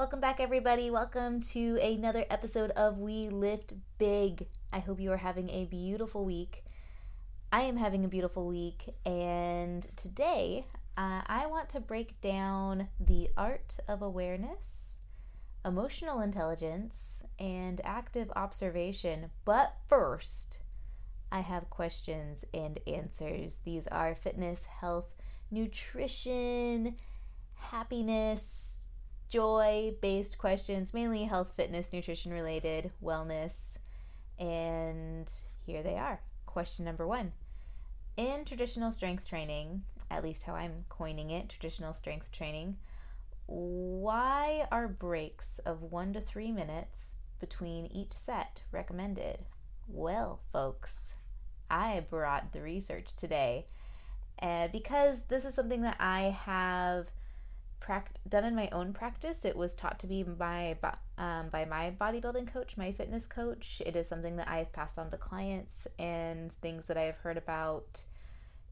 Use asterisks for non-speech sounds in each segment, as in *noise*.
Welcome back, everybody. Welcome to another episode of We Lift Big. I hope you are having a beautiful week. I am having a beautiful week, and today uh, I want to break down the art of awareness, emotional intelligence, and active observation. But first, I have questions and answers. These are fitness, health, nutrition, happiness, joy based questions, mainly health, fitness, nutrition related, wellness. And here they are. Question number one In traditional strength training, at least how I'm coining it, traditional strength training, why are breaks of one to three minutes between each set recommended? Well, folks, I brought the research today. Uh, because this is something that I have done in my own practice. It was taught to me by um, by my bodybuilding coach, my fitness coach. It is something that I've passed on to clients and things that I have heard about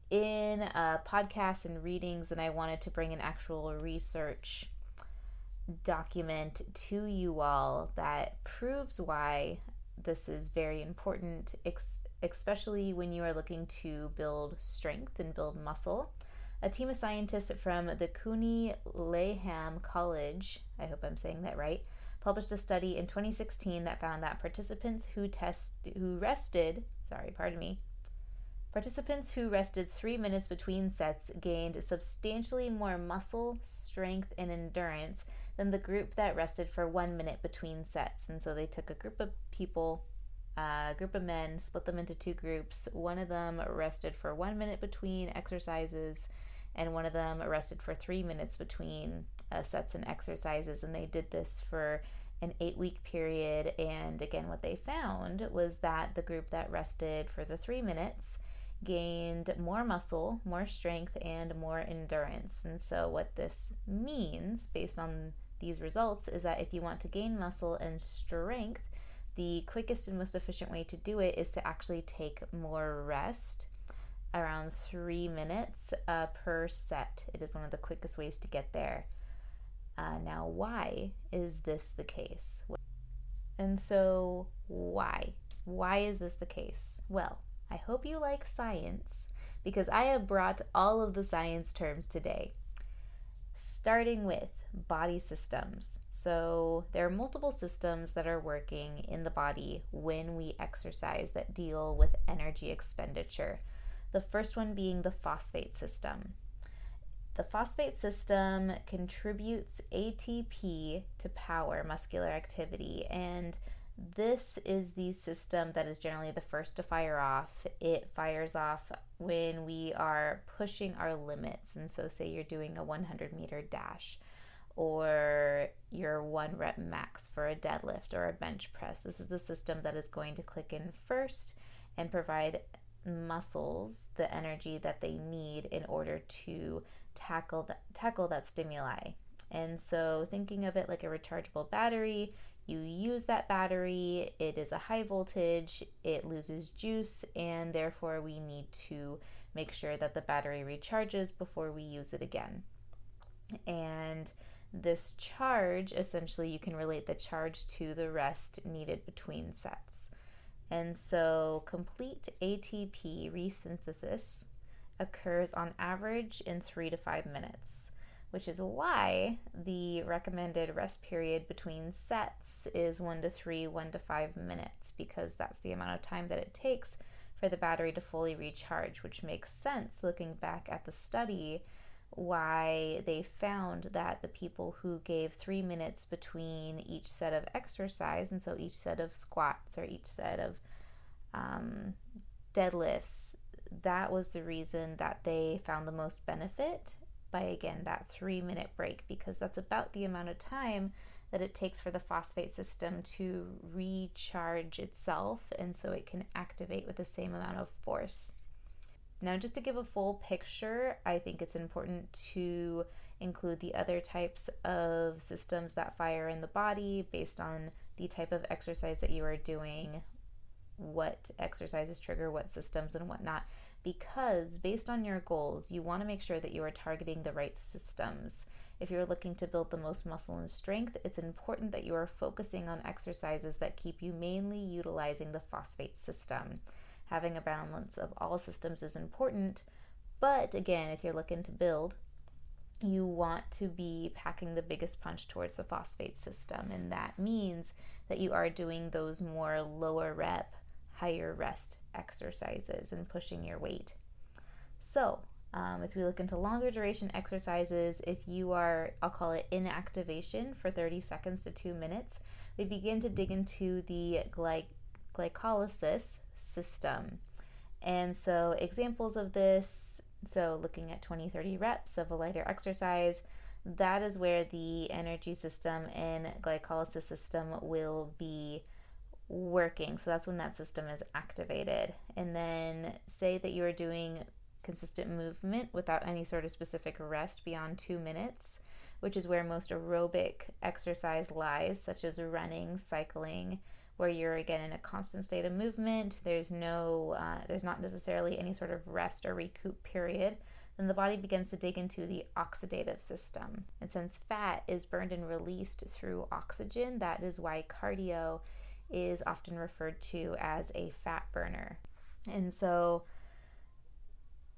in uh, podcasts and readings, and I wanted to bring an actual research document to you all that proves why this is very important, especially when you are looking to build strength and build muscle. A team of scientists from the CUNY Lehman College, I hope I'm saying that right, published a study in 2016 that found that participants who test who rested, sorry, pardon me, participants who rested 3 minutes between sets gained substantially more muscle, strength, and endurance than the group that rested for 1 minute between sets. And so they took a group of people uh, a group of men, split them into two groups. One of them rested for one minute between exercises, and one of them arrested for three minutes between uh, sets and exercises. And they did this for an eight week period. And again, what they found was that the group that rested for the three minutes gained more muscle, more strength, and more endurance. And so, what this means based on these results is that if you want to gain muscle and strength, the quickest and most efficient way to do it is to actually take more rest around three minutes uh, per set. It is one of the quickest ways to get there. Uh, now, why is this the case? And so, why? Why is this the case? Well, I hope you like science because I have brought all of the science terms today. Starting with body systems. So, there are multiple systems that are working in the body when we exercise that deal with energy expenditure. The first one being the phosphate system. The phosphate system contributes ATP to power muscular activity, and this is the system that is generally the first to fire off. It fires off when we are pushing our limits. And so, say you're doing a 100 meter dash or your one rep max for a deadlift or a bench press. This is the system that is going to click in first and provide muscles the energy that they need in order to tackle that tackle that stimuli. And so thinking of it like a rechargeable battery, you use that battery, it is a high voltage, it loses juice, and therefore we need to make sure that the battery recharges before we use it again. And this charge, essentially, you can relate the charge to the rest needed between sets. And so, complete ATP resynthesis occurs on average in three to five minutes, which is why the recommended rest period between sets is one to three, one to five minutes, because that's the amount of time that it takes for the battery to fully recharge, which makes sense looking back at the study why they found that the people who gave three minutes between each set of exercise, and so each set of squats or each set of um, deadlifts, that was the reason that they found the most benefit by again that three minute break because that's about the amount of time that it takes for the phosphate system to recharge itself and so it can activate with the same amount of force. Now, just to give a full picture, I think it's important to include the other types of systems that fire in the body based on the type of exercise that you are doing, what exercises trigger what systems and whatnot. Because based on your goals, you want to make sure that you are targeting the right systems. if you're looking to build the most muscle and strength, it's important that you are focusing on exercises that keep you mainly utilizing the phosphate system. Having a balance of all systems is important, but again, if you're looking to build, you want to be packing the biggest punch towards the phosphate system, and that means that you are doing those more lower rep, higher rest exercises and pushing your weight. So, um, if we look into longer duration exercises, if you are, I'll call it inactivation for 30 seconds to two minutes, we begin to dig into the gly- glycolysis system. And so, examples of this so, looking at 20 30 reps of a lighter exercise, that is where the energy system and glycolysis system will be working. So, that's when that system is activated. And then, say that you are doing consistent movement without any sort of specific rest beyond two minutes, which is where most aerobic exercise lies, such as running, cycling, where you're again in a constant state of movement. There's no, uh, there's not necessarily any sort of rest or recoup period. Then the body begins to dig into the oxidative system. And since fat is burned and released through oxygen, that is why cardio is often referred to as a fat burner. And so,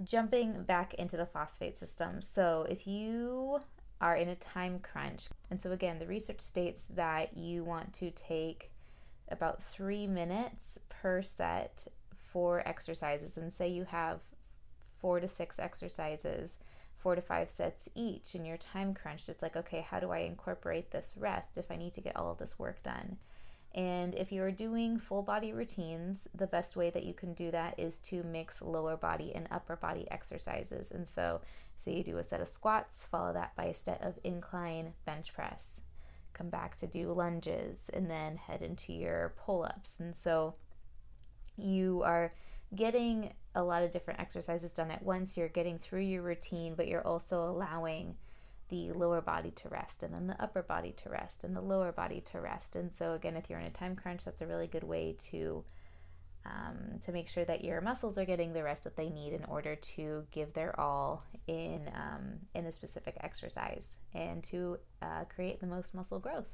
jumping back into the phosphate system. So, if you are in a time crunch, and so again, the research states that you want to take about three minutes per set for exercises, and say you have four to six exercises, four to five sets each, and you're time crunched, it's like, okay, how do I incorporate this rest if I need to get all of this work done? And if you're doing full body routines, the best way that you can do that is to mix lower body and upper body exercises. And so, say you do a set of squats, follow that by a set of incline bench press. Come back to do lunges and then head into your pull ups. And so, you are getting a lot of different exercises done at once. You're getting through your routine, but you're also allowing the lower body to rest and then the upper body to rest and the lower body to rest. And so again, if you're in a time crunch, that's a really good way to um, to make sure that your muscles are getting the rest that they need in order to give their all in um, in a specific exercise and to uh, create the most muscle growth.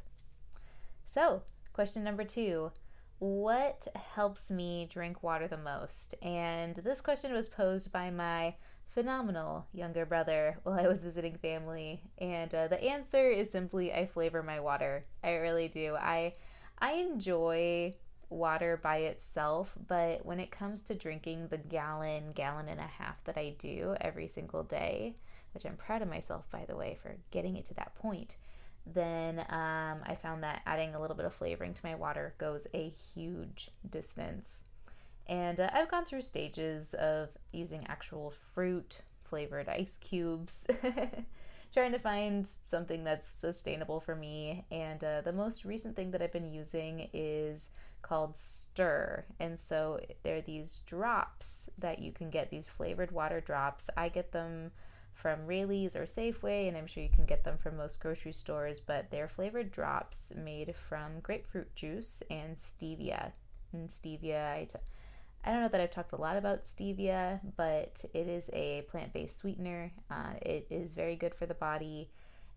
So, question number two. What helps me drink water the most? And this question was posed by my phenomenal younger brother while I was visiting family. And uh, the answer is simply I flavor my water. I really do. I I enjoy water by itself, but when it comes to drinking the gallon, gallon and a half that I do every single day, which I'm proud of myself by the way for getting it to that point, then um, I found that adding a little bit of flavoring to my water goes a huge distance. And uh, I've gone through stages of using actual fruit flavored ice cubes, *laughs* trying to find something that's sustainable for me. And uh, the most recent thing that I've been using is called Stur. And so there are these drops that you can get, these flavored water drops. I get them from Raley's or Safeway, and I'm sure you can get them from most grocery stores, but they're flavored drops made from grapefruit juice and stevia. And stevia, I t- I don't know that I've talked a lot about stevia, but it is a plant based sweetener. Uh, it is very good for the body.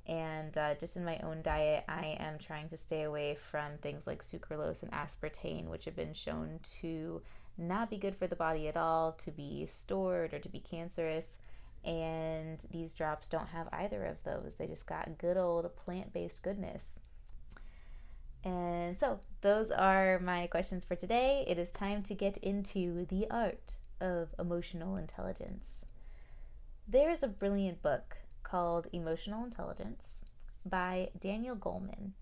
And uh, just in my own diet, I am trying to stay away from things like sucralose and aspartame, which have been shown to not be good for the body at all, to be stored or to be cancerous. And these drops don't have either of those. They just got good old plant based goodness. And so, those are my questions for today. It is time to get into the art of emotional intelligence. There's a brilliant book called Emotional Intelligence by Daniel Goleman.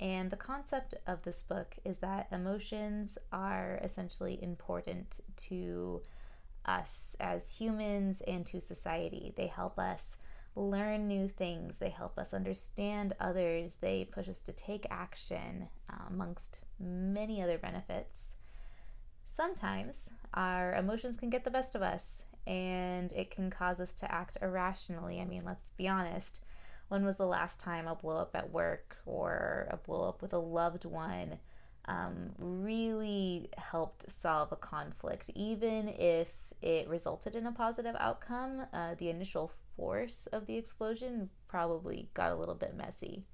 And the concept of this book is that emotions are essentially important to us as humans and to society. They help us learn new things, they help us understand others, they push us to take action, uh, amongst many other benefits. Sometimes our emotions can get the best of us and it can cause us to act irrationally. I mean, let's be honest. When was the last time a blow up at work or a blow up with a loved one um, really helped solve a conflict, even if it resulted in a positive outcome, uh, the initial force of the explosion probably got a little bit messy.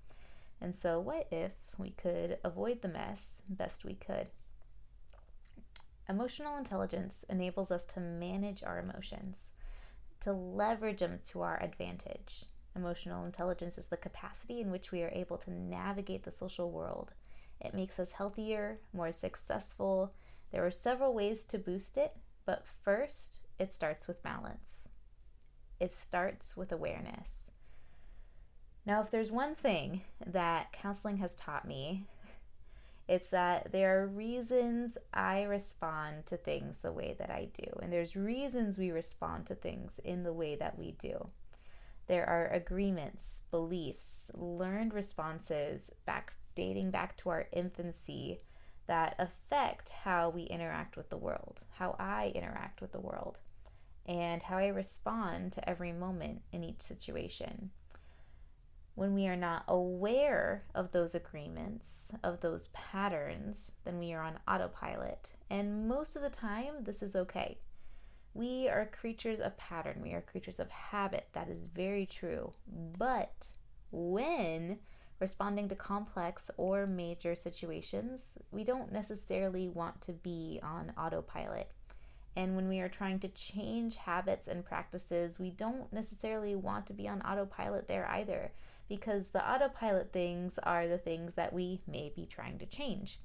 And so, what if we could avoid the mess best we could? Emotional intelligence enables us to manage our emotions, to leverage them to our advantage. Emotional intelligence is the capacity in which we are able to navigate the social world. It makes us healthier, more successful. There are several ways to boost it, but first, it starts with balance. It starts with awareness. Now, if there's one thing that counseling has taught me, *laughs* it's that there are reasons I respond to things the way that I do, and there's reasons we respond to things in the way that we do. There are agreements, beliefs, learned responses back dating back to our infancy that affect how we interact with the world, how I interact with the world, and how I respond to every moment in each situation when we are not aware of those agreements, of those patterns, then we are on autopilot. And most of the time, this is okay. We are creatures of pattern, we are creatures of habit. That is very true. But when responding to complex or major situations, we don't necessarily want to be on autopilot. And when we are trying to change habits and practices, we don't necessarily want to be on autopilot there either because the autopilot things are the things that we may be trying to change.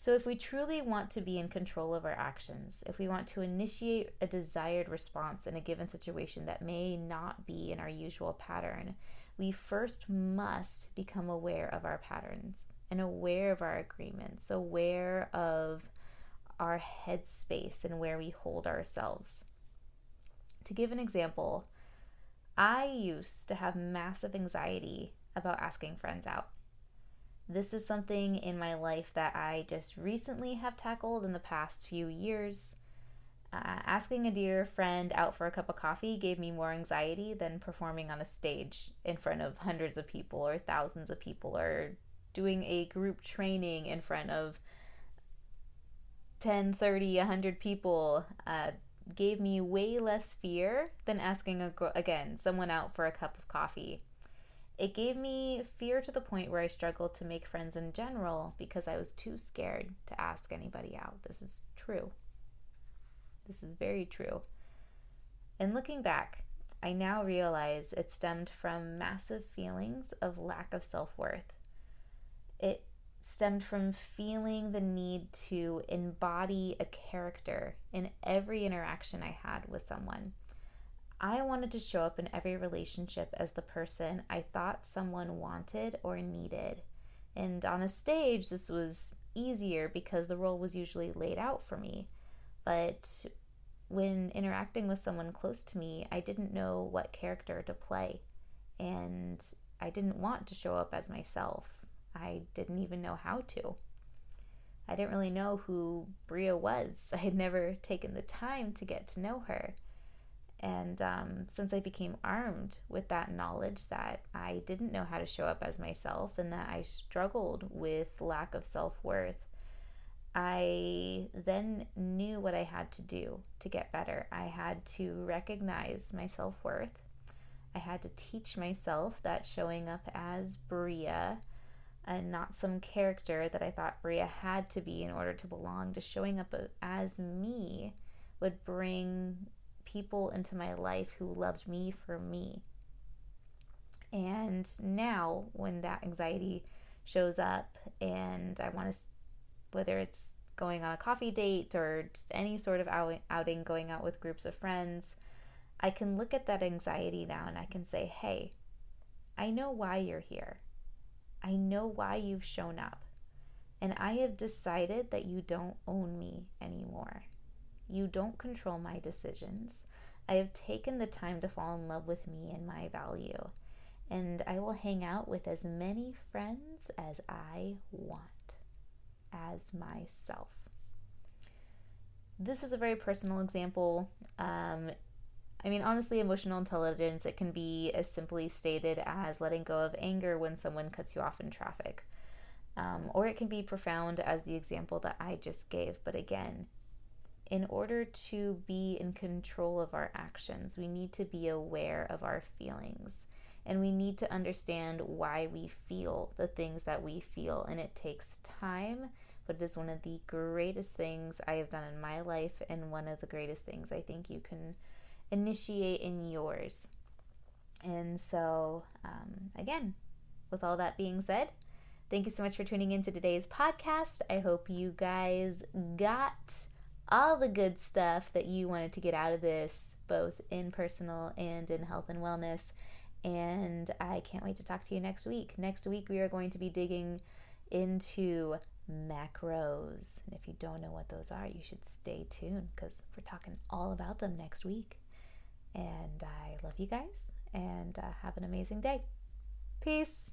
So, if we truly want to be in control of our actions, if we want to initiate a desired response in a given situation that may not be in our usual pattern, we first must become aware of our patterns and aware of our agreements, aware of our headspace and where we hold ourselves. To give an example, I used to have massive anxiety about asking friends out. This is something in my life that I just recently have tackled in the past few years. Uh, asking a dear friend out for a cup of coffee gave me more anxiety than performing on a stage in front of hundreds of people or thousands of people or doing a group training in front of 10, 30, 100 people. Uh, gave me way less fear than asking a, again someone out for a cup of coffee. It gave me fear to the point where I struggled to make friends in general because I was too scared to ask anybody out. This is true. This is very true. And looking back, I now realize it stemmed from massive feelings of lack of self worth. It stemmed from feeling the need to embody a character in every interaction I had with someone. I wanted to show up in every relationship as the person I thought someone wanted or needed. And on a stage, this was easier because the role was usually laid out for me. But when interacting with someone close to me, I didn't know what character to play. And I didn't want to show up as myself. I didn't even know how to. I didn't really know who Bria was. *laughs* I had never taken the time to get to know her. And um, since I became armed with that knowledge that I didn't know how to show up as myself and that I struggled with lack of self worth, I then knew what I had to do to get better. I had to recognize my self worth. I had to teach myself that showing up as Bria and not some character that I thought Bria had to be in order to belong, just showing up as me would bring people into my life who loved me for me. And now, when that anxiety shows up, and I want to, whether it's going on a coffee date or just any sort of outing, going out with groups of friends, I can look at that anxiety now and I can say, hey, I know why you're here. I know why you've shown up. And I have decided that you don't own me anymore. You don't control my decisions. I have taken the time to fall in love with me and my value. And I will hang out with as many friends as I want as myself. This is a very personal example. Um, I mean, honestly, emotional intelligence, it can be as simply stated as letting go of anger when someone cuts you off in traffic. Um, or it can be profound as the example that I just gave. But again, in order to be in control of our actions, we need to be aware of our feelings and we need to understand why we feel the things that we feel. And it takes time, but it is one of the greatest things I have done in my life and one of the greatest things I think you can initiate in yours. And so, um, again, with all that being said, thank you so much for tuning into today's podcast. I hope you guys got all the good stuff that you wanted to get out of this, both in personal and in health and wellness. And I can't wait to talk to you next week. Next week, we are going to be digging into macros. And if you don't know what those are, you should stay tuned because we're talking all about them next week. And I love you guys and uh, have an amazing day. Peace.